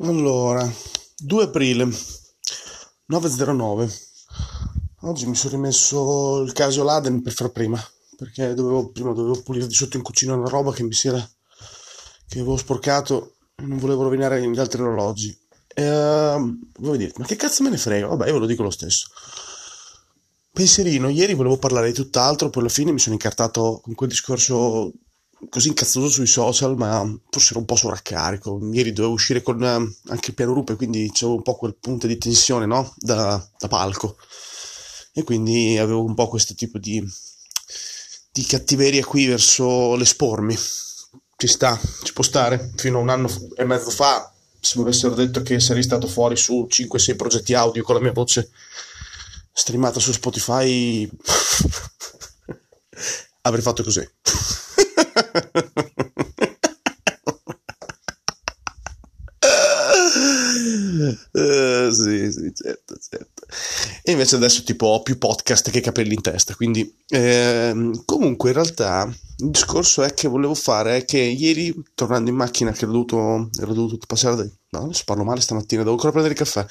Allora, 2 aprile 9.09. Oggi mi sono rimesso il caso Laden per far prima, perché dovevo, prima dovevo pulire di sotto in cucina una roba che mi si era che avevo sporcato e non volevo rovinare gli altri orologi. E, uh, voi dite, ma che cazzo me ne frega? Vabbè, io ve lo dico lo stesso. Pensierino, ieri volevo parlare di tutt'altro, poi alla fine mi sono incartato con quel discorso così incazzoso sui social, ma forse ero un po' sovraccarico. Ieri dovevo uscire con eh, anche il piano rupe, quindi c'avevo un po' quel punto di tensione, no? Da, da palco. E quindi avevo un po' questo tipo di, di cattiveria qui verso l'espormi. Ci sta, ci può stare. Fino a un anno e mezzo fa, se mi avessero detto che sarei stato fuori su 5-6 progetti audio con la mia voce streamata su Spotify, avrei fatto così. Uh, sì, sì, certo, certo. E invece adesso tipo ho più podcast che capelli in testa, quindi ehm, comunque in realtà il discorso è che volevo fare è che ieri tornando in macchina che ero dovuto, ero dovuto passare da, no, adesso parlo male stamattina, devo ancora prendere il caffè,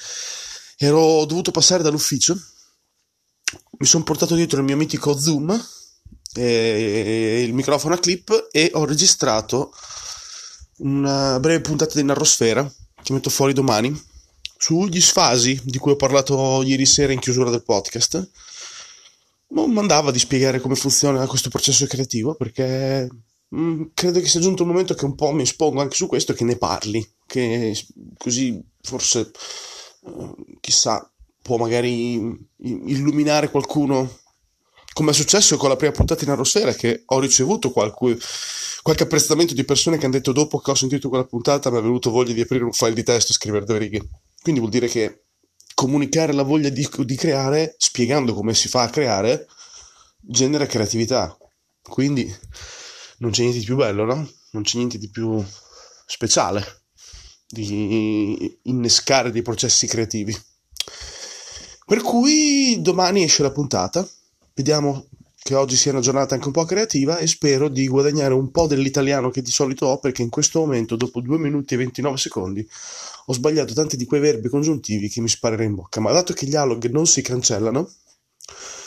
ero dovuto passare dall'ufficio, mi sono portato dietro il mio mitico Zoom e il microfono a clip e ho registrato una breve puntata di Narrosfera che metto fuori domani sugli sfasi di cui ho parlato ieri sera in chiusura del podcast. Non mandava di spiegare come funziona questo processo creativo perché mh, mm, credo che sia giunto il momento che un po' mi espongo anche su questo e che ne parli, che così forse uh, chissà può magari illuminare qualcuno come è successo con la prima puntata in Arrosfera che ho ricevuto qualche, qualche apprezzamento di persone che hanno detto dopo che ho sentito quella puntata mi è venuto voglia di aprire un file di testo e scrivere due righe. Quindi vuol dire che comunicare la voglia di, di creare, spiegando come si fa a creare, genera creatività. Quindi non c'è niente di più bello, no? Non c'è niente di più speciale di innescare dei processi creativi. Per cui domani esce la puntata Vediamo che oggi sia una giornata anche un po' creativa e spero di guadagnare un po' dell'italiano che di solito ho perché in questo momento, dopo 2 minuti e 29 secondi, ho sbagliato tanti di quei verbi congiuntivi che mi sparerei in bocca. Ma dato che gli alog non si cancellano,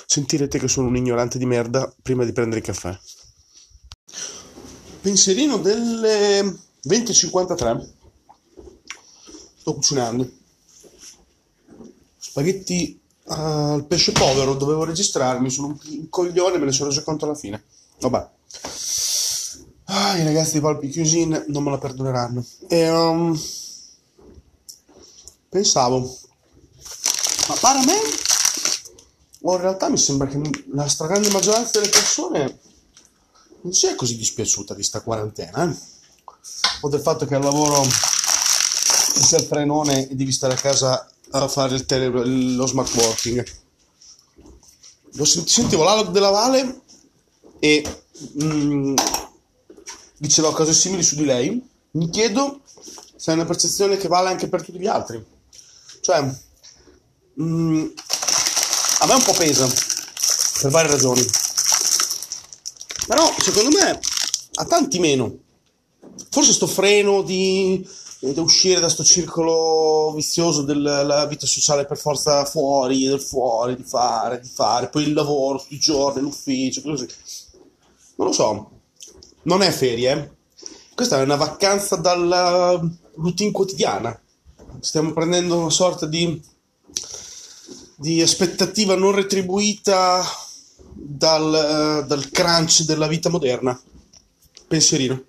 sentirete che sono un ignorante di merda prima di prendere il caffè. Pensierino delle 20.53. Sto cucinando. Spaghetti al pesce povero dovevo registrarmi, sono un coglione, me ne sono reso conto alla fine. Vabbè. Ah, I ragazzi di Palpi Cuisine non me la perdoneranno. E, um, pensavo, ma pare a me, o in realtà mi sembra che la stragrande maggioranza delle persone non sia così dispiaciuta di sta quarantena, eh? o del fatto che al lavoro sia il frenone e devi stare a casa a fare il tele, lo smart working. Lo sentivo l'alog della Vale e mm, diceva cose simili su di lei. Mi chiedo se è una percezione che vale anche per tutti gli altri. Cioè, mm, a me un po' pesa per varie ragioni. Però secondo me a tanti meno. Forse sto freno di da uscire da questo circolo vizioso della vita sociale per forza fuori, del fuori, di fare, di fare, poi il lavoro tutti i giorni, l'ufficio, così. Non lo so, non è ferie, eh? questa è una vacanza dalla routine quotidiana. Stiamo prendendo una sorta di, di aspettativa non retribuita dal, dal crunch della vita moderna. Pensierino.